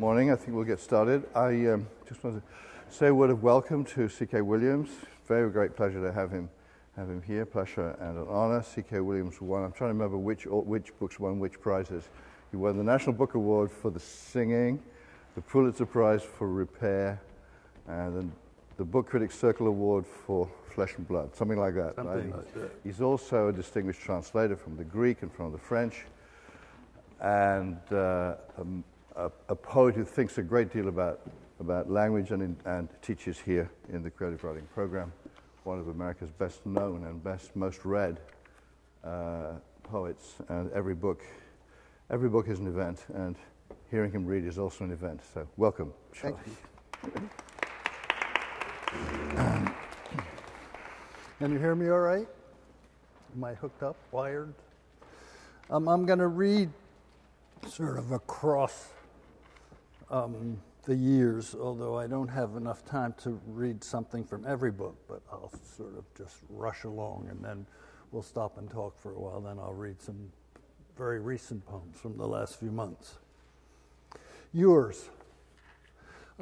morning. I think we'll get started. I um, just want to say a word of welcome to C.K. Williams. Very great pleasure to have him have him here. Pleasure and an honor. C.K. Williams won. I'm trying to remember which which books won which prizes. He won the National Book Award for the singing, the Pulitzer Prize for repair, and then the Book Critics Circle Award for Flesh and Blood, something like that. Something right? like that. He's also a distinguished translator from the Greek and from the French, and uh, um, a, a, poet who thinks a great deal about, about language and, in, and teaches here in the creative writing program. One of America's best known and best, most read uh, poets, and every book, every book is an event, and hearing him read is also an event. So, welcome, Charlie. Can you hear me all right? Am I hooked up, wired? Um, I'm going to read sort of across um, the years, although I don't have enough time to read something from every book, but I'll sort of just rush along and then we'll stop and talk for a while. Then I'll read some very recent poems from the last few months. Yours.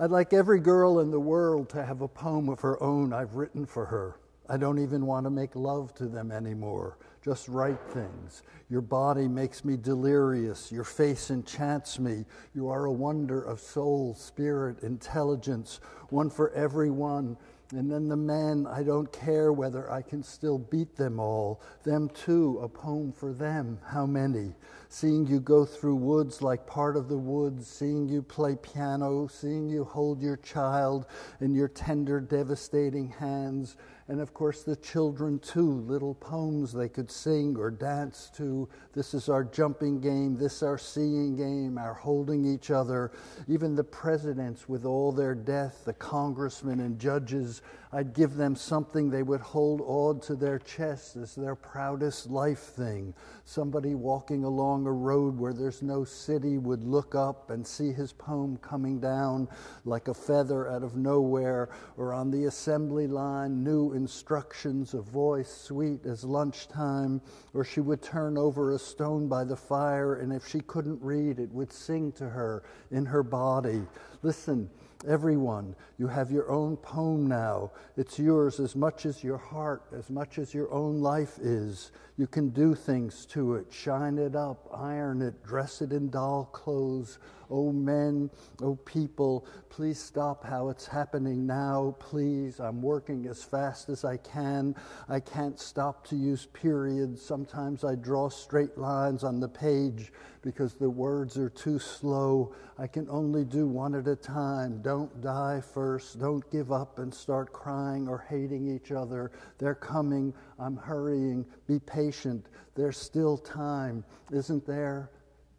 I'd like every girl in the world to have a poem of her own I've written for her. I don't even want to make love to them anymore. Just write things. Your body makes me delirious. Your face enchants me. You are a wonder of soul, spirit, intelligence, one for everyone. And then the men, I don't care whether I can still beat them all. Them too, a poem for them. How many? Seeing you go through woods like part of the woods, seeing you play piano, seeing you hold your child in your tender, devastating hands and of course the children too, little poems they could sing or dance to. This is our jumping game, this our seeing game, our holding each other. Even the presidents with all their death, the congressmen and judges, I'd give them something they would hold awed to their chest as their proudest life thing. Somebody walking along a road where there's no city would look up and see his poem coming down like a feather out of nowhere, or on the assembly line, new instructions, a voice sweet as lunchtime, or she would turn over a stone by the fire, and if she couldn't read, it would sing to her in her body. Listen, Everyone, you have your own poem now. It's yours as much as your heart, as much as your own life is. You can do things to it, shine it up, iron it, dress it in doll clothes. Oh, men, oh, people, please stop how it's happening now. Please, I'm working as fast as I can. I can't stop to use periods. Sometimes I draw straight lines on the page because the words are too slow. I can only do one at a time. Don't die first. Don't give up and start crying or hating each other. They're coming. I'm hurrying. Be patient. There's still time. Isn't there?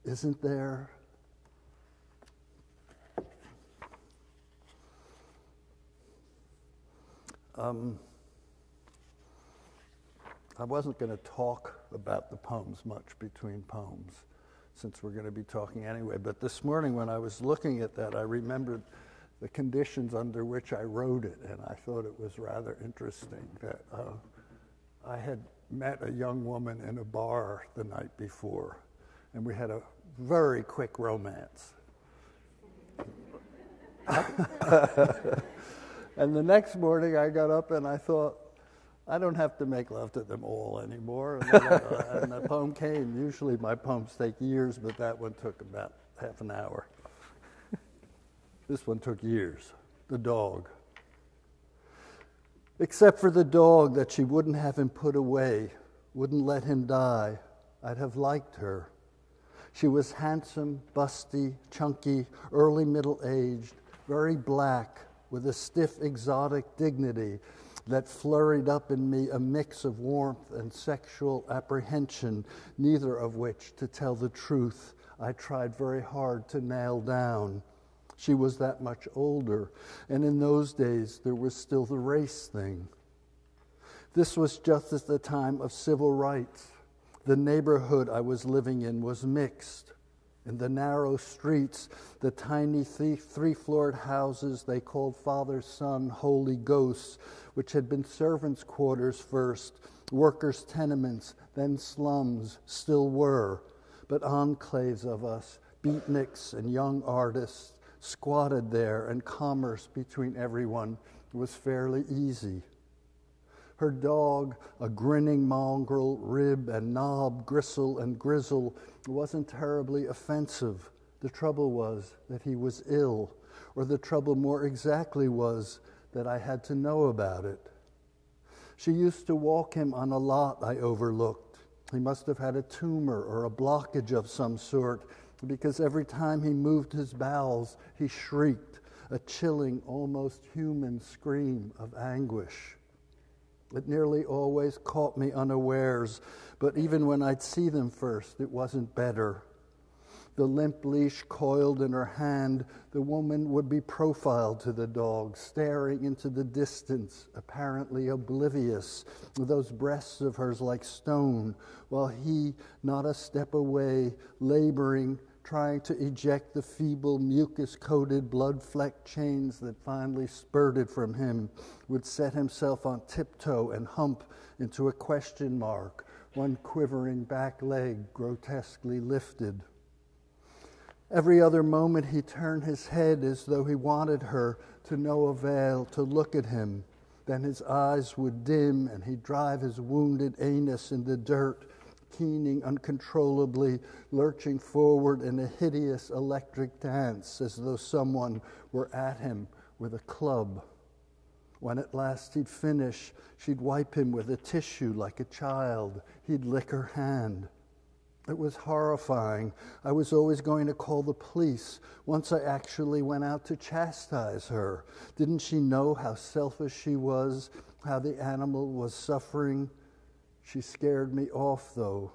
Isn't there? Um, I wasn't going to talk about the poems much between poems since we're going to be talking anyway. But this morning, when I was looking at that, I remembered the conditions under which I wrote it, and I thought it was rather interesting that uh, I had met a young woman in a bar the night before, and we had a very quick romance. and the next morning, I got up and I thought, I don't have to make love to them all anymore. And, then, uh, and the poem came. Usually my poems take years, but that one took about half an hour. This one took years. The dog. Except for the dog that she wouldn't have him put away, wouldn't let him die, I'd have liked her. She was handsome, busty, chunky, early middle aged, very black, with a stiff, exotic dignity that flurried up in me a mix of warmth and sexual apprehension, neither of which, to tell the truth, I tried very hard to nail down. She was that much older, and in those days there was still the race thing. This was just at the time of civil rights. The neighborhood I was living in was mixed. In the narrow streets, the tiny three floored houses they called Father, Son, Holy Ghosts, which had been servants' quarters first, workers' tenements, then slums, still were, but enclaves of us, beatniks and young artists, squatted there, and commerce between everyone was fairly easy. Her dog, a grinning mongrel, rib and knob, gristle and grizzle, wasn't terribly offensive. The trouble was that he was ill, or the trouble more exactly was that I had to know about it. She used to walk him on a lot I overlooked. He must have had a tumor or a blockage of some sort, because every time he moved his bowels, he shrieked a chilling, almost human scream of anguish. It nearly always caught me unawares, but even when I'd see them first, it wasn't better. The limp leash coiled in her hand, the woman would be profiled to the dog, staring into the distance, apparently oblivious, with those breasts of hers like stone, while he, not a step away, laboring, trying to eject the feeble, mucus coated, blood flecked chains that finally spurted from him, would set himself on tiptoe and hump into a question mark, one quivering back leg grotesquely lifted. Every other moment he turned his head as though he wanted her to no avail to look at him. Then his eyes would dim and he'd drive his wounded anus in the dirt keening uncontrollably, lurching forward in a hideous electric dance as though someone were at him with a club. When at last he'd finish, she'd wipe him with a tissue like a child. He'd lick her hand. It was horrifying. I was always going to call the police. Once I actually went out to chastise her. Didn't she know how selfish she was, how the animal was suffering? She scared me off, though.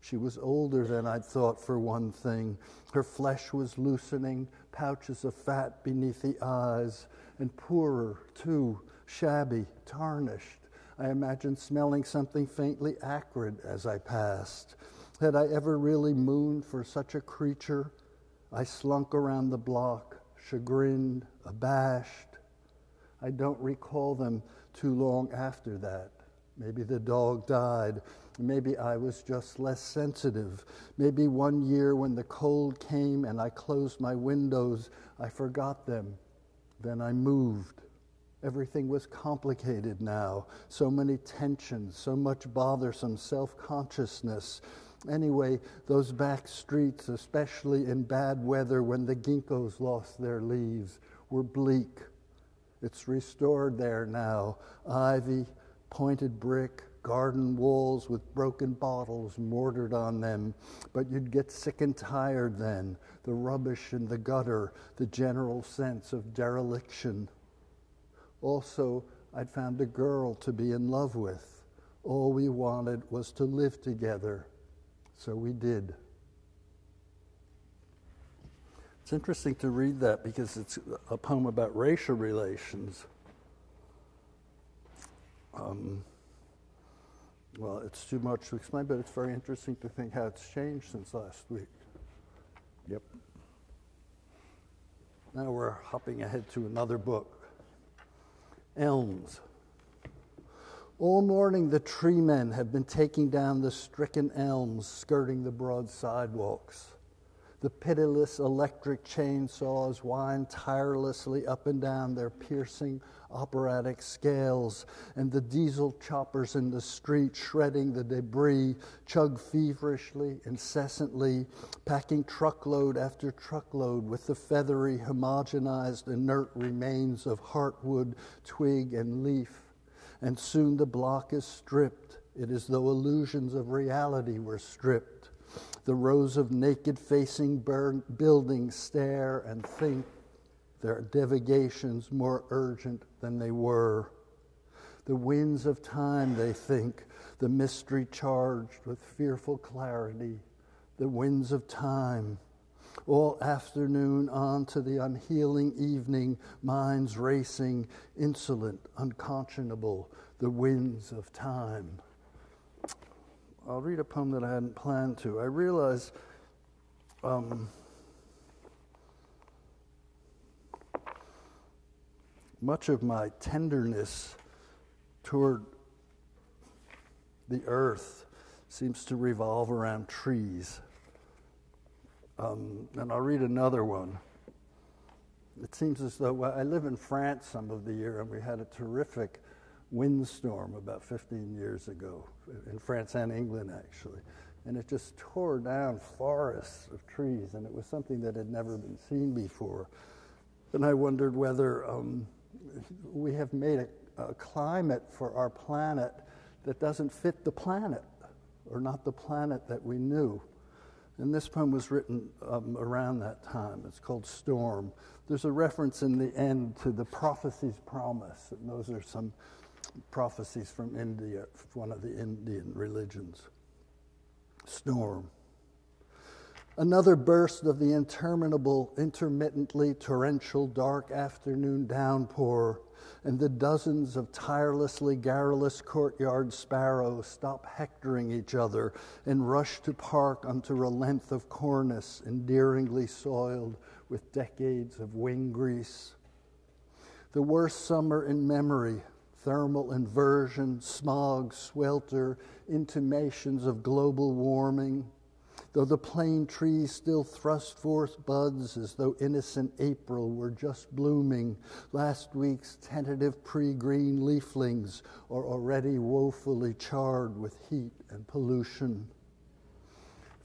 She was older than I'd thought, for one thing. Her flesh was loosening, pouches of fat beneath the eyes, and poorer, too, shabby, tarnished. I imagined smelling something faintly acrid as I passed. Had I ever really mooned for such a creature? I slunk around the block, chagrined, abashed. I don't recall them too long after that. Maybe the dog died. Maybe I was just less sensitive. Maybe one year when the cold came and I closed my windows, I forgot them. Then I moved. Everything was complicated now. So many tensions, so much bothersome self consciousness. Anyway, those back streets, especially in bad weather when the ginkgos lost their leaves, were bleak. It's restored there now. Ivy, pointed brick, garden walls with broken bottles mortared on them, but you'd get sick and tired then. The rubbish in the gutter, the general sense of dereliction. Also, I'd found a girl to be in love with. All we wanted was to live together, so we did. It's interesting to read that because it's a poem about racial relations. Um, well, it's too much to explain, but it's very interesting to think how it's changed since last week. Yep. Now we're hopping ahead to another book Elms. All morning, the tree men have been taking down the stricken elms skirting the broad sidewalks. The pitiless electric chainsaws wind tirelessly up and down their piercing operatic scales, and the diesel choppers in the street shredding the debris chug feverishly, incessantly, packing truckload after truckload with the feathery, homogenized, inert remains of heartwood, twig, and leaf. And soon the block is stripped. It is though illusions of reality were stripped the rows of naked facing buildings stare and think their devigations more urgent than they were. The winds of time, they think, the mystery charged with fearful clarity, the winds of time. All afternoon on to the unhealing evening, minds racing, insolent, unconscionable, the winds of time. I'll read a poem that I hadn't planned to. I realize um, much of my tenderness toward the earth seems to revolve around trees. Um, and I'll read another one. It seems as though well, I live in France some of the year, and we had a terrific windstorm about 15 years ago in France and England, actually. And it just tore down forests of trees, and it was something that had never been seen before. And I wondered whether um, we have made a, a climate for our planet that doesn't fit the planet, or not the planet that we knew. And this poem was written um, around that time. It's called Storm. There's a reference in the end to the prophecy's promise, and those are some prophecies from India, one of the Indian religions. Storm. Another burst of the interminable, intermittently torrential dark afternoon downpour, and the dozens of tirelessly garrulous courtyard sparrows stop hectoring each other and rush to park unto a length of cornice endearingly soiled with decades of wing grease. The worst summer in memory, thermal inversion, smog, swelter, intimations of global warming. Though the plane trees still thrust forth buds as though innocent April were just blooming, last week's tentative pre green leaflings are already woefully charred with heat and pollution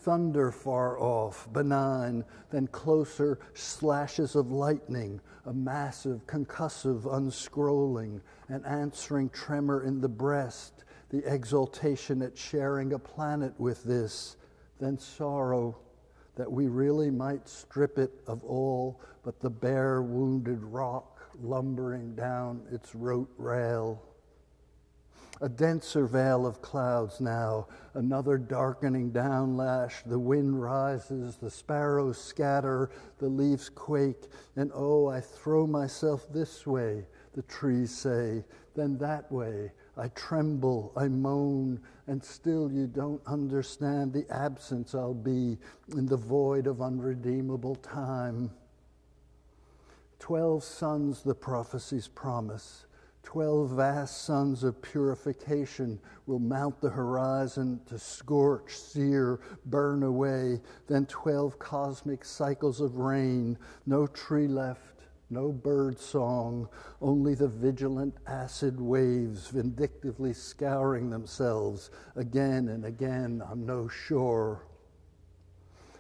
thunder far off, benign, then closer slashes of lightning, a massive concussive unscrolling, an answering tremor in the breast, the exultation at sharing a planet with this, then sorrow that we really might strip it of all but the bare wounded rock lumbering down its rote rail a denser veil of clouds now, another darkening downlash. The wind rises, the sparrows scatter, the leaves quake, and oh, I throw myself this way, the trees say, then that way. I tremble, I moan, and still you don't understand the absence I'll be in the void of unredeemable time. Twelve suns the prophecies promise Twelve vast suns of purification will mount the horizon to scorch, sear, burn away. Then twelve cosmic cycles of rain, no tree left, no bird song, only the vigilant acid waves vindictively scouring themselves again and again on no shore.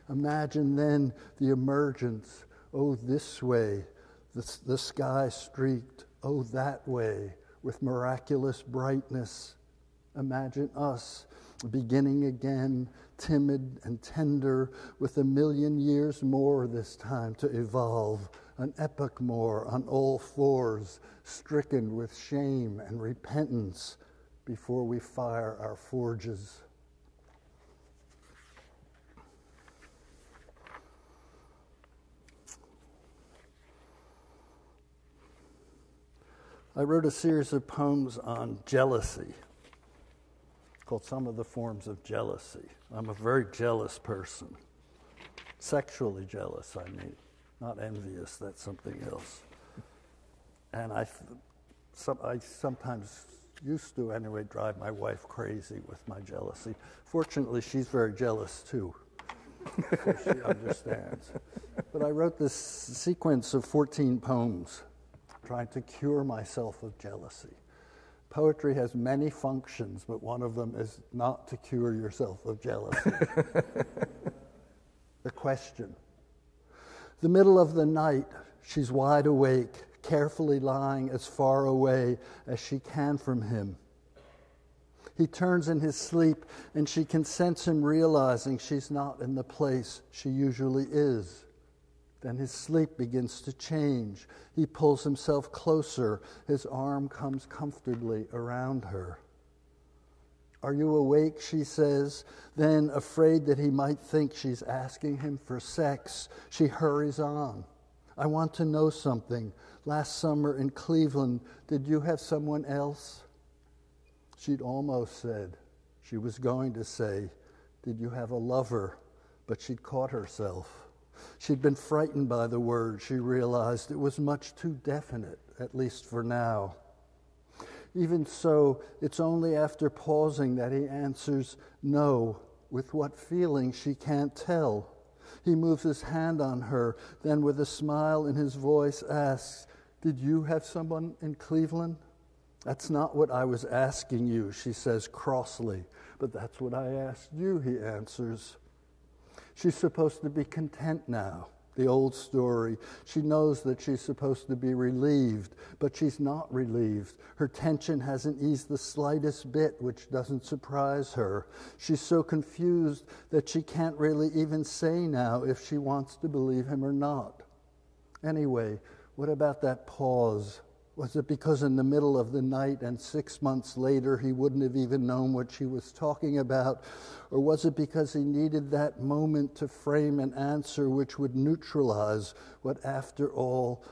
Imagine then the emergence, oh, this way, the, the sky streaked Oh, that way, with miraculous brightness. Imagine us beginning again, timid and tender, with a million years more this time to evolve, an epoch more on all fours, stricken with shame and repentance before we fire our forges. I wrote a series of poems on jealousy called Some of the Forms of Jealousy. I'm a very jealous person, sexually jealous, I mean, not envious, that's something else. And I, some, I sometimes used to, anyway, drive my wife crazy with my jealousy. Fortunately, she's very jealous too. so she understands. But I wrote this sequence of 14 poems trying to cure myself of jealousy. Poetry has many functions, but one of them is not to cure yourself of jealousy. the question. The middle of the night, she's wide awake, carefully lying as far away as she can from him. He turns in his sleep, and she can sense him realizing she's not in the place she usually is. Then his sleep begins to change. He pulls himself closer. His arm comes comfortably around her. Are you awake? She says. Then, afraid that he might think she's asking him for sex, she hurries on. I want to know something. Last summer in Cleveland, did you have someone else? She'd almost said, she was going to say, Did you have a lover? But she'd caught herself. She'd been frightened by the word. She realized it was much too definite, at least for now. Even so, it's only after pausing that he answers no, with what feeling she can't tell. He moves his hand on her, then, with a smile in his voice, asks, Did you have someone in Cleveland? That's not what I was asking you, she says crossly. But that's what I asked you, he answers. She's supposed to be content now the old story. She knows that she's supposed to be relieved, but she's not relieved. Her tension hasn't eased the slightest bit, which doesn't surprise her. She's so confused that she can't really even say now if she wants to believe him or not. Anyway, what about that pause? Was it because in the middle of the night and six months later he wouldn't have even known what she was talking about? Or was it because he needed that moment to frame an answer which would neutralize what, after all,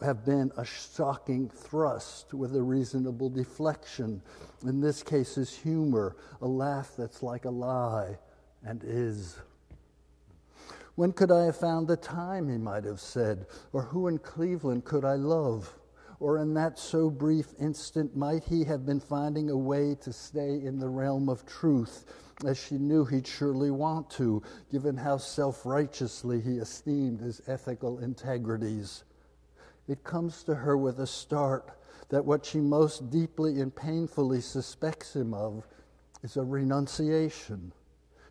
have been a shocking thrust with a reasonable deflection? In this case, is humor, a laugh that's like a lie and is. When could I have found the time, he might have said, or who in Cleveland could I love? Or in that so brief instant, might he have been finding a way to stay in the realm of truth, as she knew he'd surely want to, given how self righteously he esteemed his ethical integrities? It comes to her with a start that what she most deeply and painfully suspects him of is a renunciation.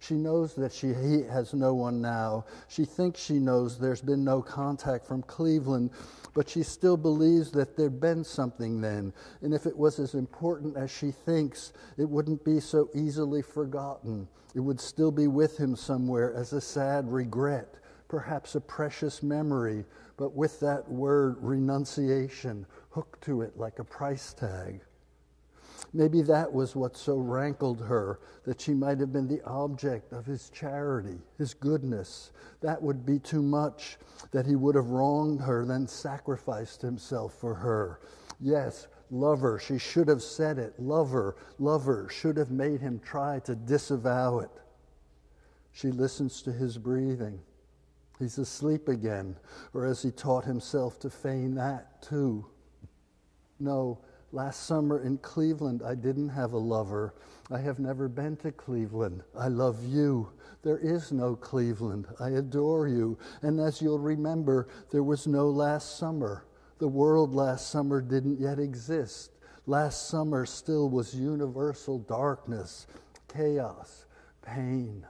She knows that she he has no one now. She thinks she knows there's been no contact from Cleveland, but she still believes that there'd been something then. And if it was as important as she thinks, it wouldn't be so easily forgotten. It would still be with him somewhere as a sad regret, perhaps a precious memory, but with that word renunciation hooked to it like a price tag. Maybe that was what so rankled her, that she might have been the object of his charity, his goodness. That would be too much, that he would have wronged her, then sacrificed himself for her. Yes, lover, she should have said it. Lover, lover, should have made him try to disavow it. She listens to his breathing. He's asleep again, or as he taught himself to feign that too. No, Last summer in Cleveland, I didn't have a lover. I have never been to Cleveland. I love you. There is no Cleveland. I adore you. And as you'll remember, there was no last summer. The world last summer didn't yet exist. Last summer still was universal darkness, chaos, pain.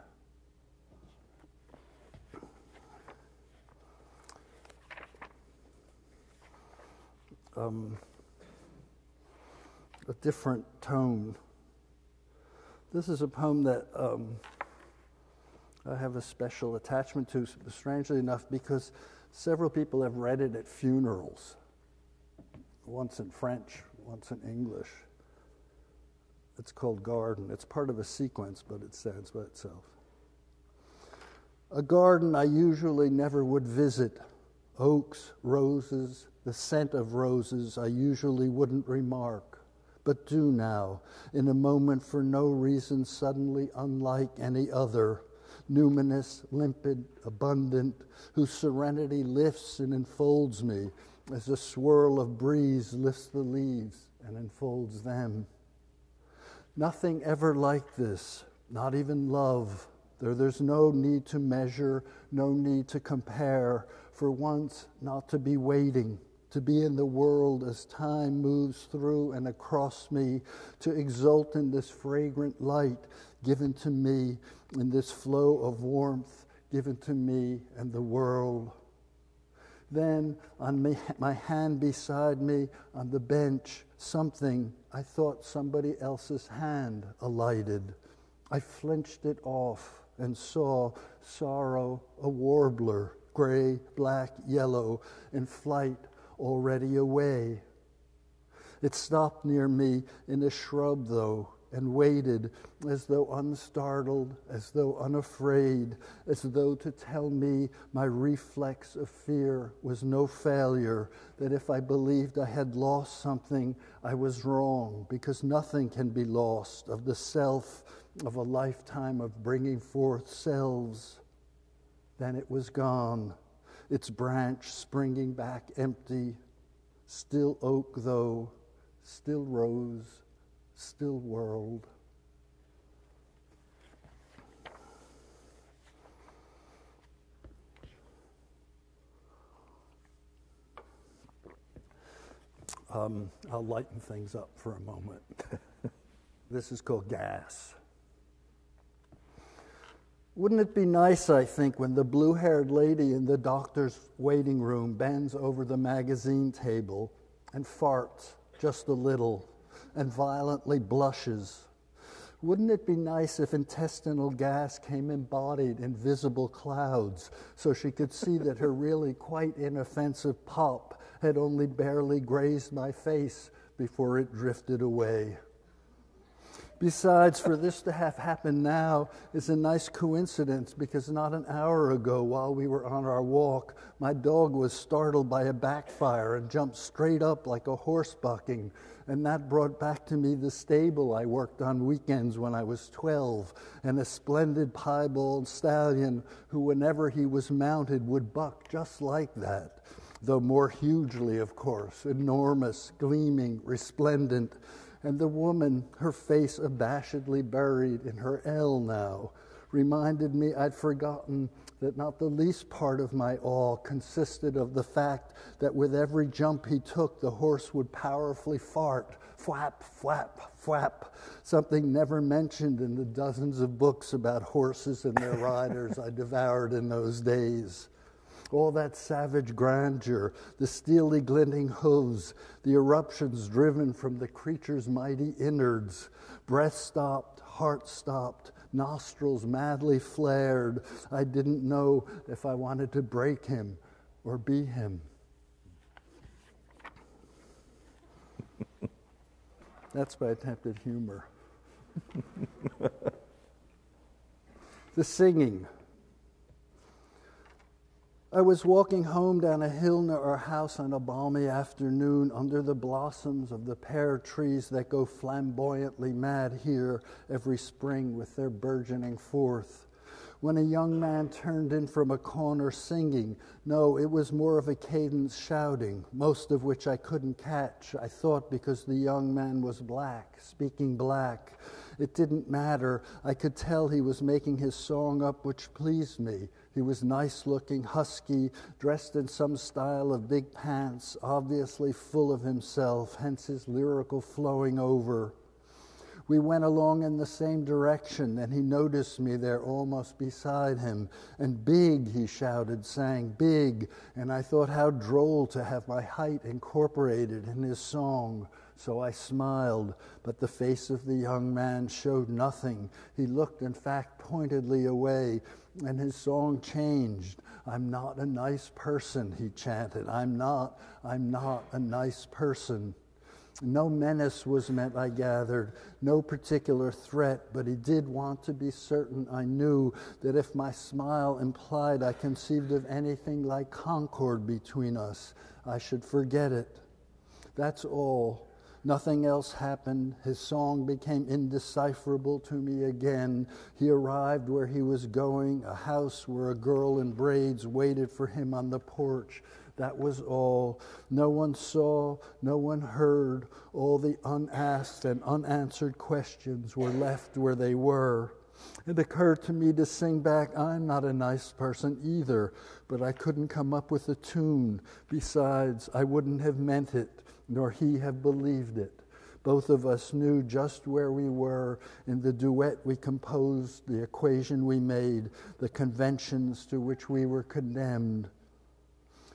Um, a different tone. This is a poem that um, I have a special attachment to, strangely enough, because several people have read it at funerals, once in French, once in English. It's called Garden. It's part of a sequence, but it stands by itself. A garden I usually never would visit. Oaks, roses, the scent of roses I usually wouldn't remark but do now, in a moment for no reason suddenly unlike any other, numinous, limpid, abundant, whose serenity lifts and enfolds me as a swirl of breeze lifts the leaves and enfolds them. Nothing ever like this, not even love. There, there's no need to measure, no need to compare, for once not to be waiting to be in the world as time moves through and across me, to exult in this fragrant light given to me, in this flow of warmth given to me and the world. Then, on me, my hand beside me on the bench, something I thought somebody else's hand alighted. I flinched it off and saw sorrow, a warbler, gray, black, yellow, in flight already away. It stopped near me in a shrub, though, and waited as though unstartled, as though unafraid, as though to tell me my reflex of fear was no failure, that if I believed I had lost something, I was wrong, because nothing can be lost of the self of a lifetime of bringing forth selves. Then it was gone its branch springing back empty. Still oak, though, still rose, still world. Um, I'll lighten things up for a moment. this is called gas. Wouldn't it be nice, I think, when the blue haired lady in the doctor's waiting room bends over the magazine table and farts just a little and violently blushes? Wouldn't it be nice if intestinal gas came embodied in visible clouds so she could see that her really quite inoffensive pop had only barely grazed my face before it drifted away? Besides, for this to have happened now is a nice coincidence because not an hour ago, while we were on our walk, my dog was startled by a backfire and jumped straight up like a horse bucking. And that brought back to me the stable I worked on weekends when I was 12, and a splendid piebald stallion who, whenever he was mounted, would buck just like that, though more hugely, of course, enormous, gleaming, resplendent and the woman, her face abashedly buried in her Elle now, reminded me I'd forgotten that not the least part of my awe consisted of the fact that with every jump he took, the horse would powerfully fart, flap, flap, flap, something never mentioned in the dozens of books about horses and their riders I devoured in those days all that savage grandeur, the steely glinting hooves, the eruptions driven from the creature's mighty innards, breath stopped, heart stopped, nostrils madly flared. I didn't know if I wanted to break him or be him. That's my attempted humor. the singing. I was walking home down a hill near our house on a balmy afternoon under the blossoms of the pear trees that go flamboyantly mad here every spring with their burgeoning forth. When a young man turned in from a corner singing, no, it was more of a cadence shouting, most of which I couldn't catch, I thought because the young man was black, speaking black. It didn't matter. I could tell he was making his song up, which pleased me. He was nice looking, husky, dressed in some style of big pants, obviously full of himself, hence his lyrical flowing over. We went along in the same direction, and he noticed me there almost beside him. And big, he shouted, sang, big. And I thought how droll to have my height incorporated in his song. So I smiled, but the face of the young man showed nothing. He looked, in fact, pointedly away, and his song changed. I'm not a nice person, he chanted. I'm not, I'm not a nice person. No menace was meant, I gathered, no particular threat, but he did want to be certain I knew that if my smile implied I conceived of anything like concord between us, I should forget it. That's all. Nothing else happened. His song became indecipherable to me again. He arrived where he was going, a house where a girl in braids waited for him on the porch. That was all. No one saw, no one heard. All the unasked and unanswered questions were left where they were. It occurred to me to sing back, I'm not a nice person either, but I couldn't come up with a tune. Besides, I wouldn't have meant it nor he have believed it. Both of us knew just where we were in the duet we composed, the equation we made, the conventions to which we were condemned.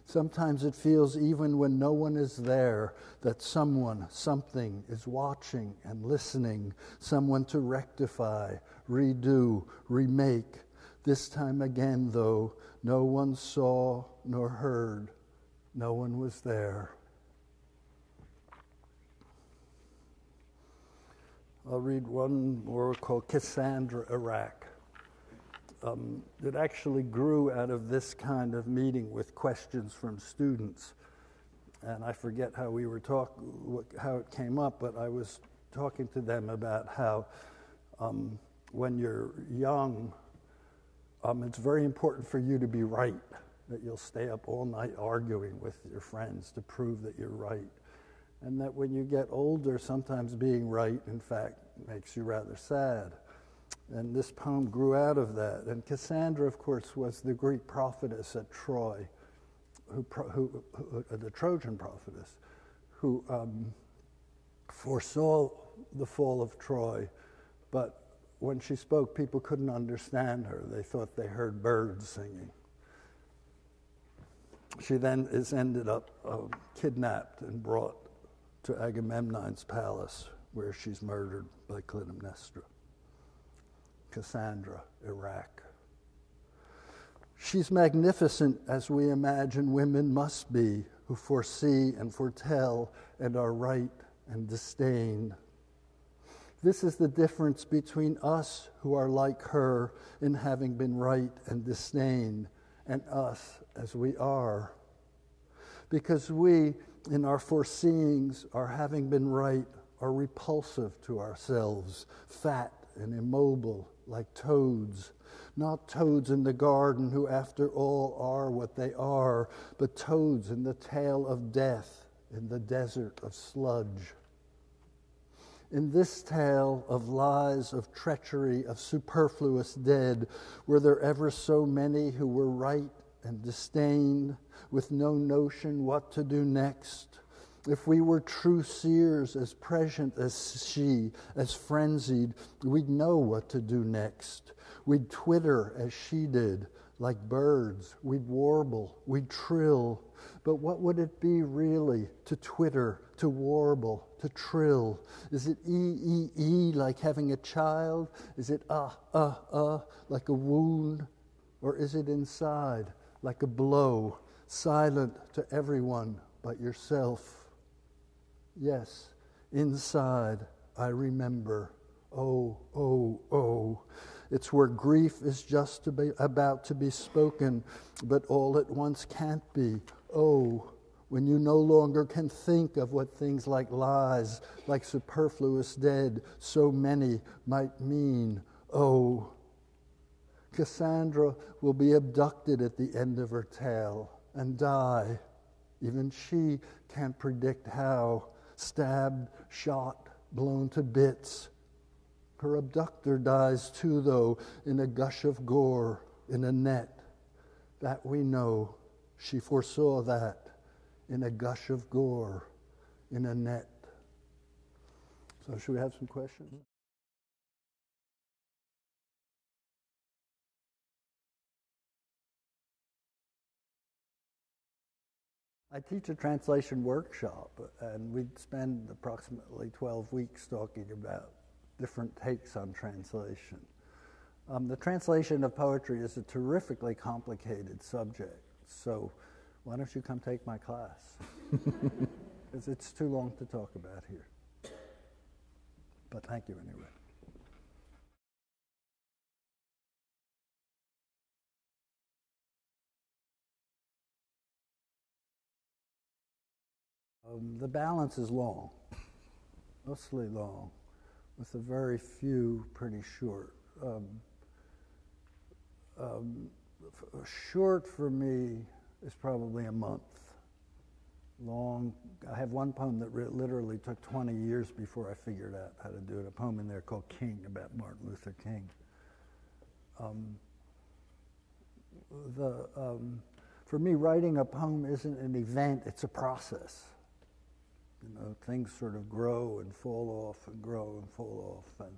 Sometimes it feels, even when no one is there, that someone, something is watching and listening, someone to rectify, redo, remake. This time again, though, no one saw nor heard, no one was there. I'll read one more called Cassandra, Iraq. Um, it actually grew out of this kind of meeting with questions from students. And I forget how we were talking, how it came up, but I was talking to them about how um, when you're young, um, it's very important for you to be right, that you'll stay up all night arguing with your friends to prove that you're right and that when you get older, sometimes being right, in fact, makes you rather sad. And this poem grew out of that. And Cassandra, of course, was the Greek prophetess at Troy, who, who, who, uh, the Trojan prophetess, who um, foresaw the fall of Troy, but when she spoke, people couldn't understand her. They thought they heard birds singing. She then is ended up uh, kidnapped and brought to Agamemnon's palace, where she's murdered by Clytemnestra. Cassandra, Iraq. She's magnificent as we imagine women must be, who foresee and foretell and are right and disdain. This is the difference between us who are like her in having been right and disdained, and us as we are. Because we, in our foreseeings, our having been right, are repulsive to ourselves, fat and immobile like toads. Not toads in the garden, who after all are what they are, but toads in the tail of death, in the desert of sludge. In this tale of lies, of treachery, of superfluous dead, were there ever so many who were right and disdained, with no notion what to do next? If we were true seers, as prescient as she, as frenzied, we'd know what to do next. We'd twitter as she did, like birds. We'd warble, we'd trill. But what would it be really to twitter, to warble, to trill? Is it e, e, e, like having a child? Is it ah, ah, ah, like a wound? Or is it inside, like a blow, silent to everyone but yourself? Yes, inside I remember. Oh, oh, oh. It's where grief is just to be, about to be spoken, but all at once can't be. Oh, when you no longer can think of what things like lies, like superfluous dead, so many might mean. Oh, Cassandra will be abducted at the end of her tale and die. Even she can't predict how stabbed, shot, blown to bits. Her abductor dies too, though, in a gush of gore, in a net. That we know. She foresaw that in a gush of gore, in a net. So, should we have some questions? I teach a translation workshop, and we spend approximately 12 weeks talking about different takes on translation. Um, the translation of poetry is a terrifically complicated subject, so why don't you come take my class? Because it's too long to talk about here. But thank you anyway. Um, the balance is long, mostly long, with a very few pretty short. Um, um, short for me is probably a month. Long, I have one poem that re- literally took 20 years before I figured out how to do it. A poem in there called King about Martin Luther King. Um, the, um, for me, writing a poem isn't an event, it's a process. You know, things sort of grow and fall off and grow and fall off. And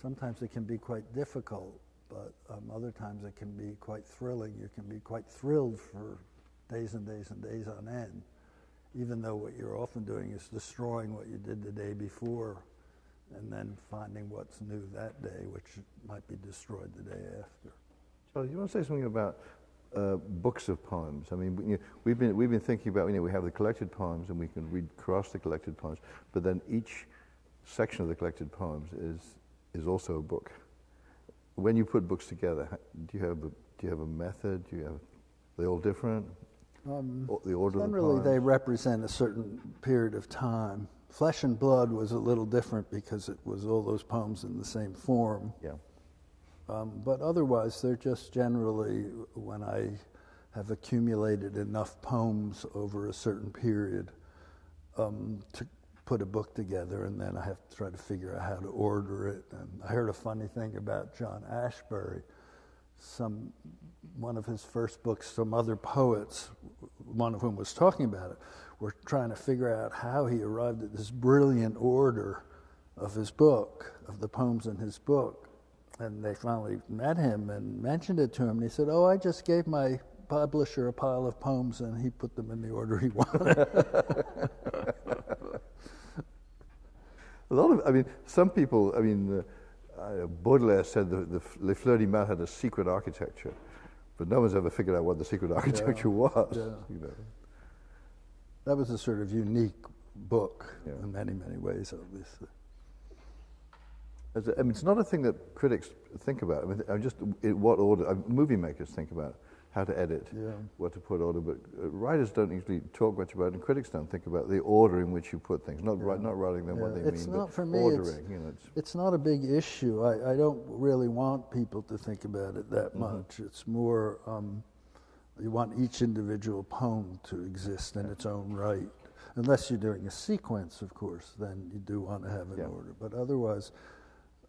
sometimes it can be quite difficult, but um, other times it can be quite thrilling. You can be quite thrilled for days and days and days on end, even though what you're often doing is destroying what you did the day before and then finding what's new that day, which might be destroyed the day after. Charlie, you want to say something about uh, books of poems. I mean, you know, we've been we've been thinking about you know we have the collected poems and we can read across the collected poems, but then each section of the collected poems is is also a book. When you put books together, do you have a, do you have a method? Do you have are they all different? Um, the order generally, the they represent a certain period of time. Flesh and Blood was a little different because it was all those poems in the same form. Yeah. Um, but otherwise, they're just generally when I have accumulated enough poems over a certain period um, to put a book together, and then I have to try to figure out how to order it. And I heard a funny thing about John Ashbery. Some one of his first books, some other poets, one of whom was talking about it, were trying to figure out how he arrived at this brilliant order of his book, of the poems in his book. And they finally met him and mentioned it to him. And he said, Oh, I just gave my publisher a pile of poems and he put them in the order he wanted. a lot of, I mean, some people, I mean, uh, Baudelaire said the, the Les Fleurs du Mal had a secret architecture, but no one's ever figured out what the secret architecture Yeah. was. Yeah. You know. that was a sort of unique book Yeah. in many, many ways, obviously. As a- I mean, it's not a thing that critics think about. I mean, I'm just in what order. Uh, movie makers think about how to edit, Yeah. what to put order, but uh, writers don't usually talk much about, it, and critics don't think about the order in which you put things. Not write, not writing them what they it's mean, not but for me, ordering. it's- you know, it's, It's not a big issue. I, I don't really want people to think about it that Mm-hmm. much. It's more um, you want each individual poem to exist in its own right. Unless you're doing a sequence, of course, then you do want to have an Yeah. order. But otherwise,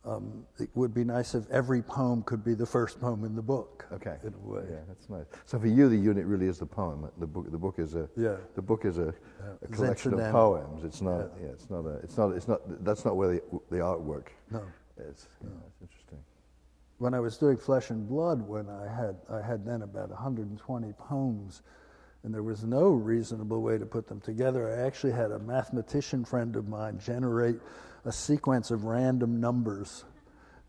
um, it would be nice if every poem could be the first poem in the book. okay. in a way. Yeah, that's nice. So for you, the unit really is the poem. The book, the book is a, Yeah. the book is a, a It's collection of poems. It's not. Yeah. it's not a. It's not. It's not. That's not where the, the artwork No. is. Yeah, that's interesting. when I was doing Flesh and Blood, when I had I had then about 120 poems, and there was no reasonable way to put them together. I actually had a mathematician friend of mine generate a sequence of random numbers,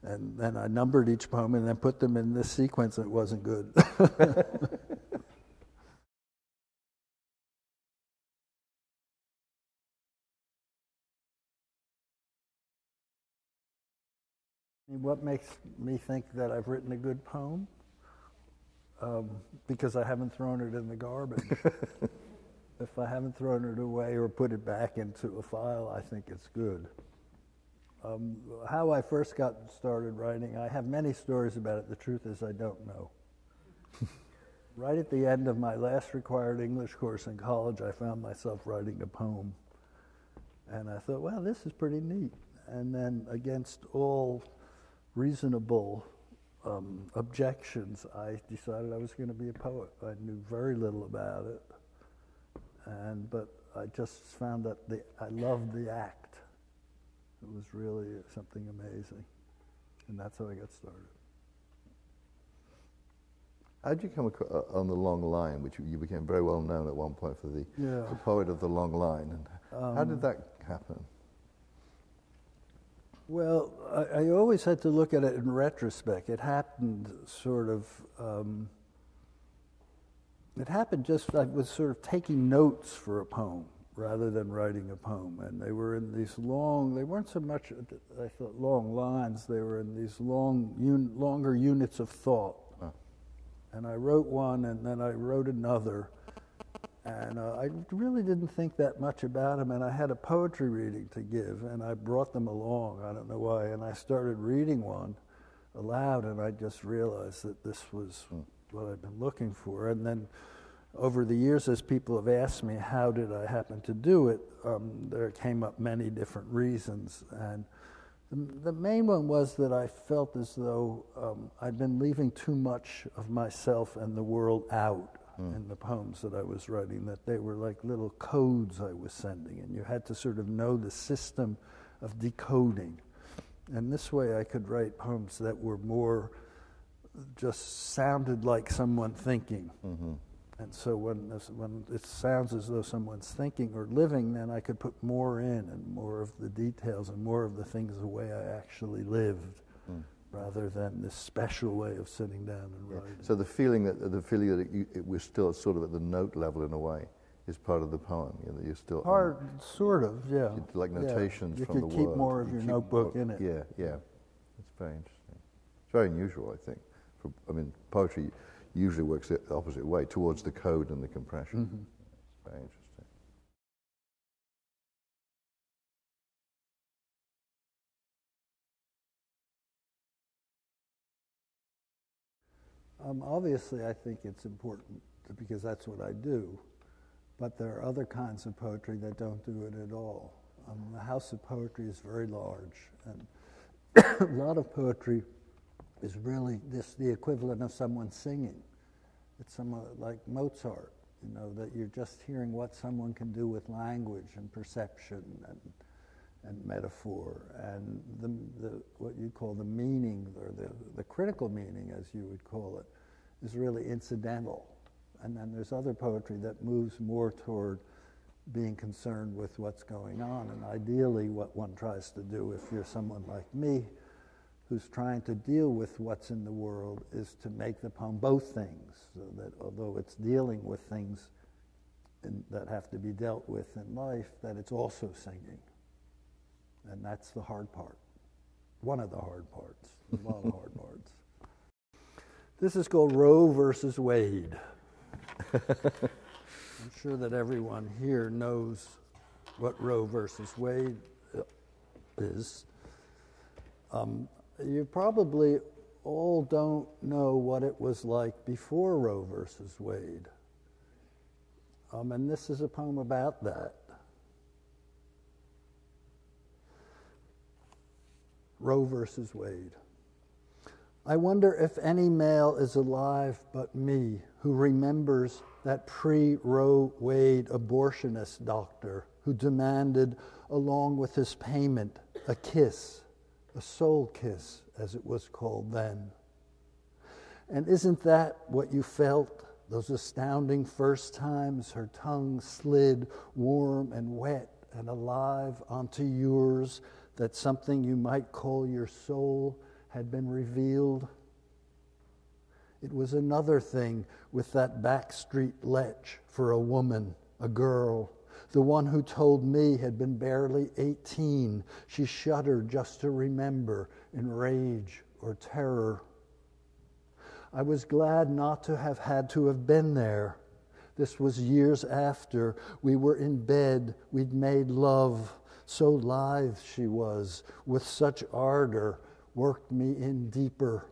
and then I numbered each poem and then put them in this sequence, and it wasn't good. What makes me think that I've written a good poem? Um, because I haven't thrown it in the garbage. if I haven't thrown it away or put it back into a file, I think it's good. Um, how I first got started writing, I have many stories about it. The truth is, I don't know. right at the end of my last required English course in college, I found myself writing a poem. And I thought, well, this is pretty neat. And then, against all reasonable um, objections, I decided I was going to be a poet. I knew very little about it, and but I just found that the I loved the act. It was really something amazing, and that's how I got started. How did you come ac- uh, on the long line, which you- became very well known at one point for the, Yeah. the poet of the long line? And how did that happen? Well, I, I always had to look at it in retrospect. It happened sort of. Um, it happened just I was sort of taking notes for a poem rather than writing a poem, and they were in these long. They weren't so much I thought long lines. They were in these long, un, longer units of thought. Oh. And I wrote one, and then I wrote another, and uh, I really didn't think that much about them. And I had a poetry reading to give, and I brought them along. I don't know why. And I started reading one aloud, and I just realized that this was what I'd been looking for. And then over the years, as people have asked me, how did I happen to do it, um, there came up many different reasons. And the, the main one was that I felt as though um, I'd been leaving too much of myself and the world out in the poems that I was writing, that they were like little codes I was sending, and you had to sort of know the system of decoding. And this way I could write poems that were more just sounded like someone thinking. And so when, when it sounds as though someone's thinking or living, then I could put more in and more of the details and more of the things the way I actually lived, mm. rather than this special way of sitting down and writing. So the feeling that the feeling that it, you, it was still sort of at the note level in a way is part of the poem. You know, you're still Part, sort of, yeah. Like Yeah. notations You from could the keep word. more of You your notebook more- in it. Yeah, yeah. It's very interesting. It's very unusual, I think. For, I mean, poetry usually works the opposite way, towards the code and the compression. Mm-hmm. It's very interesting. Um, obviously, I think it's important because that's what I do. But there are other kinds of poetry that don't do it at all. Um, the House of Poetry is very large, and a lot of poetry is really this the equivalent of someone singing. It's someone uh, like Mozart. you know, that you're just hearing what someone can do with language and perception and, and metaphor and the, the, what you call the meaning or the, the critical meaning, as you would call it, is really incidental. And then there's other poetry that moves more toward being concerned with what's going on. And ideally, what one tries to do, if you're someone like me, who's trying to deal with what's in the world, is to make the poem both things, so that although it's dealing with things in, that have to be dealt with in life, that it's also singing. And that's the hard part. One of the hard parts. A lot of hard parts. This is called Roe versus Wade. I'm sure that everyone here knows what Roe versus Wade is. Um, you probably all don't know what it was like before Roe versus Wade. Um, and this is a poem about that. Roe versus Wade. I wonder if any male is alive but me who remembers that pre Roe Wade abortionist doctor who demanded, along with his payment, a kiss, a soul kiss, as it was called then. And isn't that what you felt those astounding first times her tongue slid warm and wet and alive onto yours, that something you might call your soul had been revealed? It was another thing with that back street lech for a woman, a girl. The one who told me had been barely 18. She shuddered just to remember in rage or terror. I was glad not to have had to have been there. This was years after. We were in bed. We'd made love. So lithe she was, with such ardor, worked me in deeper.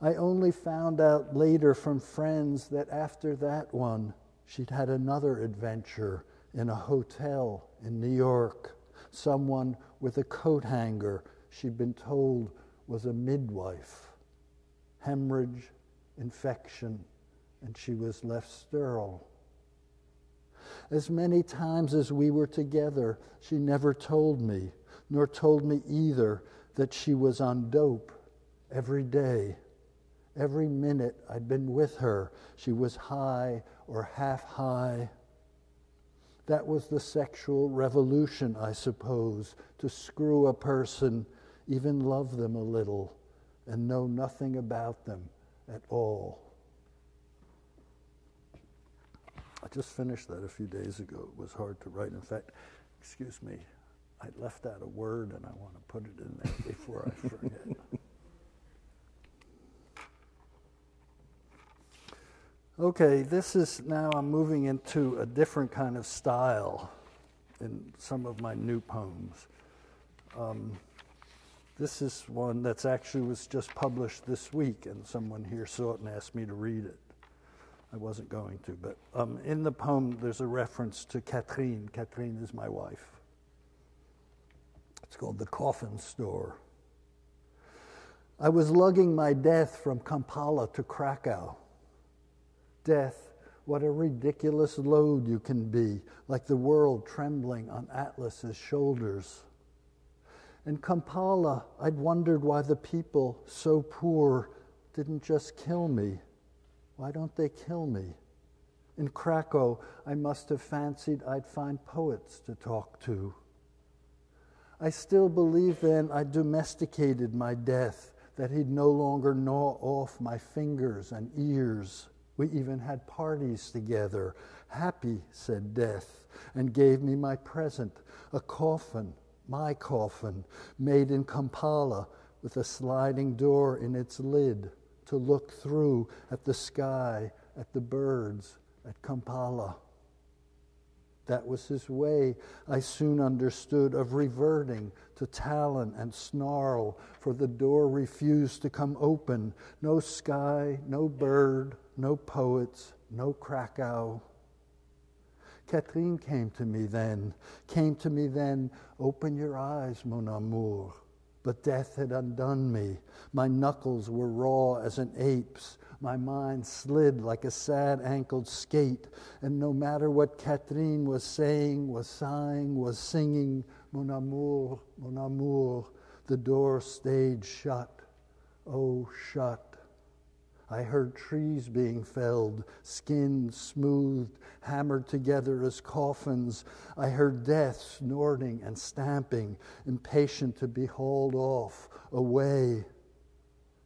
I only found out later from friends that after that one, she'd had another adventure in a hotel in New York. Someone with a coat hanger she'd been told was a midwife. Hemorrhage, infection, and she was left sterile. As many times as we were together, she never told me, nor told me either, that she was on dope every day Every minute I'd been with her, she was high or half high. That was the sexual revolution, I suppose, to screw a person, even love them a little, and know nothing about them at all. I just finished that a few days ago. It was hard to write. In fact, excuse me, I left out a word and I want to put it in there before I forget. Okay, this is now I'm moving into a different kind of style in some of my new poems. Um, this is one that's actually was just published this week, and someone here saw it and asked me to read it. I wasn't going to, but um, in the poem there's a reference to Catherine. Catherine is my wife. It's called The Coffin Store. I was lugging my death from Kampala to Krakow death, what a ridiculous load you can be, like the world trembling on Atlas's shoulders. In Kampala, I'd wondered why the people, so poor, didn't just kill me. Why don't they kill me? In Krakow, I must have fancied I'd find poets to talk to. I still believe then I domesticated my death, that he'd no longer gnaw off my fingers and ears. We even had parties together. Happy, said Death, and gave me my present, a coffin, my coffin, made in Kampala with a sliding door in its lid to look through at the sky, at the birds, at Kampala. That was his way, I soon understood, of reverting to talon and snarl, for the door refused to come open. No sky, no bird, no poets, no Krakow. Catherine came to me then, came to me then, open your eyes, mon amour. but death had undone me. My knuckles were raw as an ape's. My mind slid like a sad ankled skate, and no matter what Catherine was saying, was sighing, was singing, Mon amour, mon amour, the door stayed shut. Oh, shut. I heard trees being felled, skinned, smoothed, hammered together as coffins. I heard death snorting and stamping, impatient to be hauled off, away.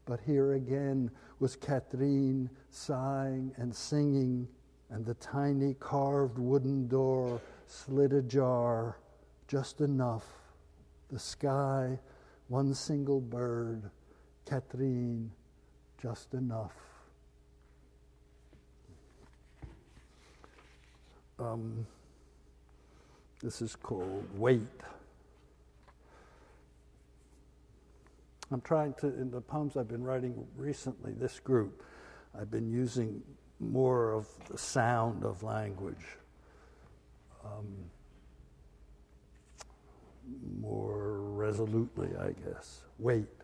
But here again was Catherine sighing and singing, and the tiny carved wooden door slid ajar, just enough. The sky, one single bird, Catherine just enough. Um, this is called Wait. I'm trying to, in the poems I've been writing recently, this group, I've been using more of the sound of language, um, more resolutely, I guess. Wait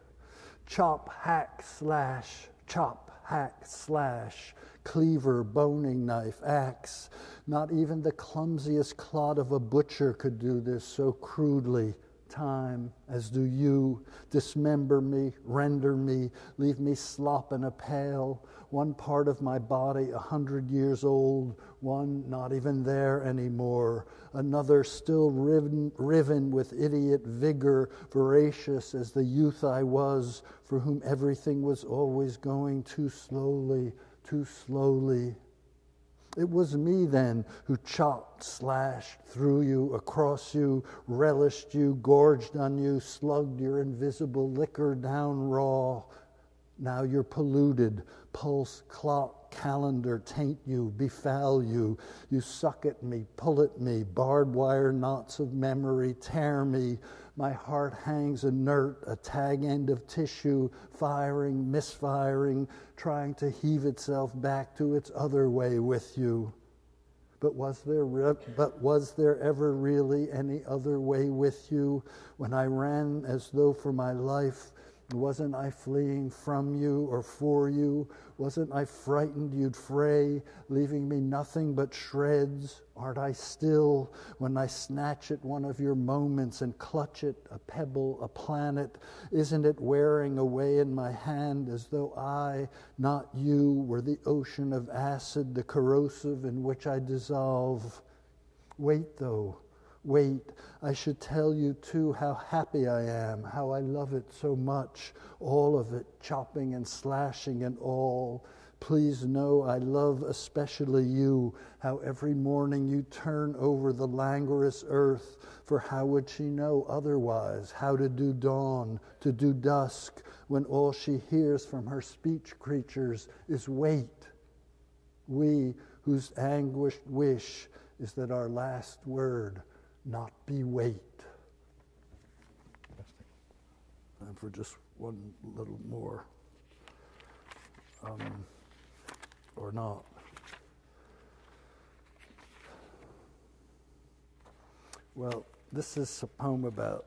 chop, hack, slash, chop, hack, slash, cleaver, boning knife, axe. Not even the clumsiest clod of a butcher could do this so crudely. Time, as do you, dismember me, render me, leave me slop in a pail, one part of my body a hundred years old, one not even there anymore, another still riven, riven with idiot vigor, voracious as the youth I was, for whom everything was always going too slowly, too slowly. It was me then who chopped, slashed through you, across you, relished you, gorged on you, slugged your invisible liquor down raw. Now you're polluted, pulse, clock, calendar taint you, befoul you. You suck at me, pull at me, barbed wire knots of memory tear me. My heart hangs inert, a tag end of tissue, firing, misfiring, trying to heave itself back to its other way with you. But was there re- but was there ever really any other way with you when I ran as though for my life wasn't I fleeing from you or for you? Wasn't I frightened you'd fray, leaving me nothing but shreds? Art I still when I snatch at one of your moments and clutch it, a pebble, a planet? Isn't it wearing away in my hand as though I, not you, were the ocean of acid, the corrosive in which I dissolve? Wait, though Wait, I should tell you too how happy I am, how I love it so much, all of it, chopping and slashing and all. Please know I love especially you, how every morning you turn over the languorous earth, for how would she know otherwise how to do dawn, to do dusk, when all she hears from her speech creatures is wait? We, whose anguished wish is that our last word not be weight. And for just one little more, um, or not. Well, this is a poem about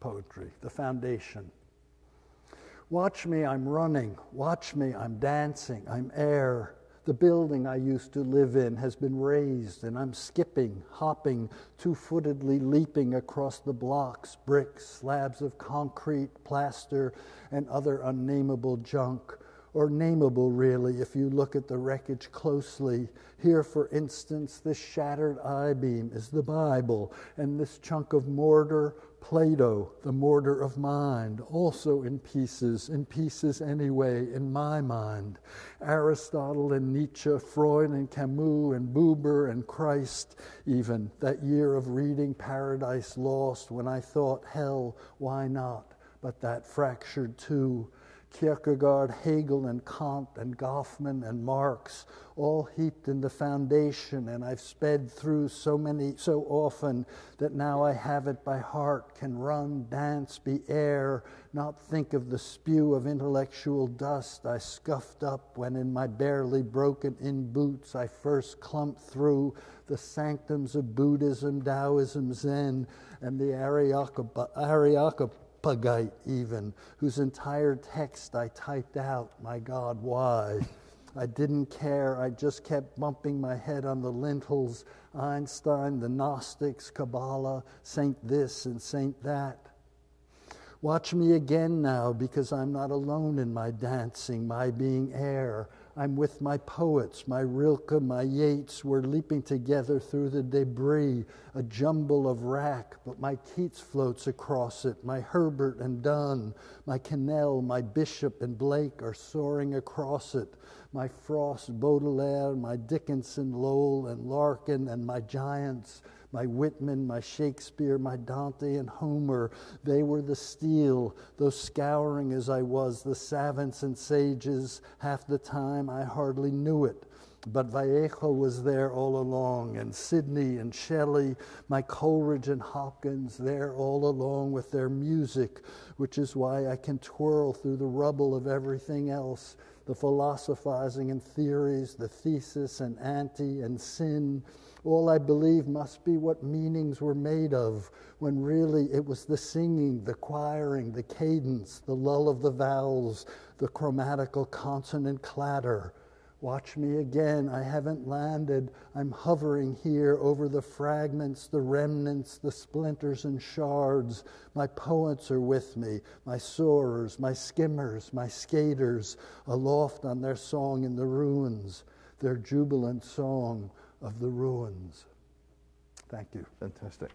poetry, the foundation. Watch me, I'm running. Watch me, I'm dancing. I'm air. The building I used to live in has been razed, and I'm skipping, hopping, two footedly leaping across the blocks, bricks, slabs of concrete, plaster, and other unnameable junk. Or nameable, really, if you look at the wreckage closely. Here, for instance, this shattered I beam is the Bible, and this chunk of mortar, Plato, the mortar of mind, also in pieces, in pieces anyway, in my mind. Aristotle and Nietzsche, Freud and Camus and Buber and Christ, even. That year of reading Paradise Lost when I thought, hell, why not? But that fractured too. Kierkegaard, Hegel, and Kant, and Goffman, and Marx, all heaped in the foundation, and I've sped through so many, so often that now I have it by heart, can run, dance, be air, not think of the spew of intellectual dust I scuffed up when in my barely broken in boots I first clumped through the sanctums of Buddhism, Taoism, Zen, and the Aryaka, Even, whose entire text I typed out. My God, why? I didn't care. I just kept bumping my head on the lintels Einstein, the Gnostics, Kabbalah, Saint this and Saint that. Watch me again now because I'm not alone in my dancing, my being air. I'm with my poets, my Rilke, my Yeats. We're leaping together through the debris, a jumble of rack, but my Keats floats across it. My Herbert and Donne, my Kinnell, my Bishop and Blake are soaring across it. My Frost, Baudelaire, my Dickinson, Lowell and Larkin, and my giants my Whitman, my Shakespeare, my Dante and Homer. They were the steel, though scouring as I was the savants and sages, half the time I hardly knew it. But Vallejo was there all along, and Sidney and Shelley, my Coleridge and Hopkins, there all along with their music, which is why I can twirl through the rubble of everything else the philosophizing and theories, the thesis and ante and sin all I believe must be what meanings were made of, when really it was the singing, the choiring, the cadence, the lull of the vowels, the chromatical consonant clatter. Watch me again. I haven't landed. I'm hovering here over the fragments, the remnants, the splinters and shards. My poets are with me, my soarers, my skimmers, my skaters, aloft on their song in the ruins, their jubilant song of the ruins. Thank you. Fantastic.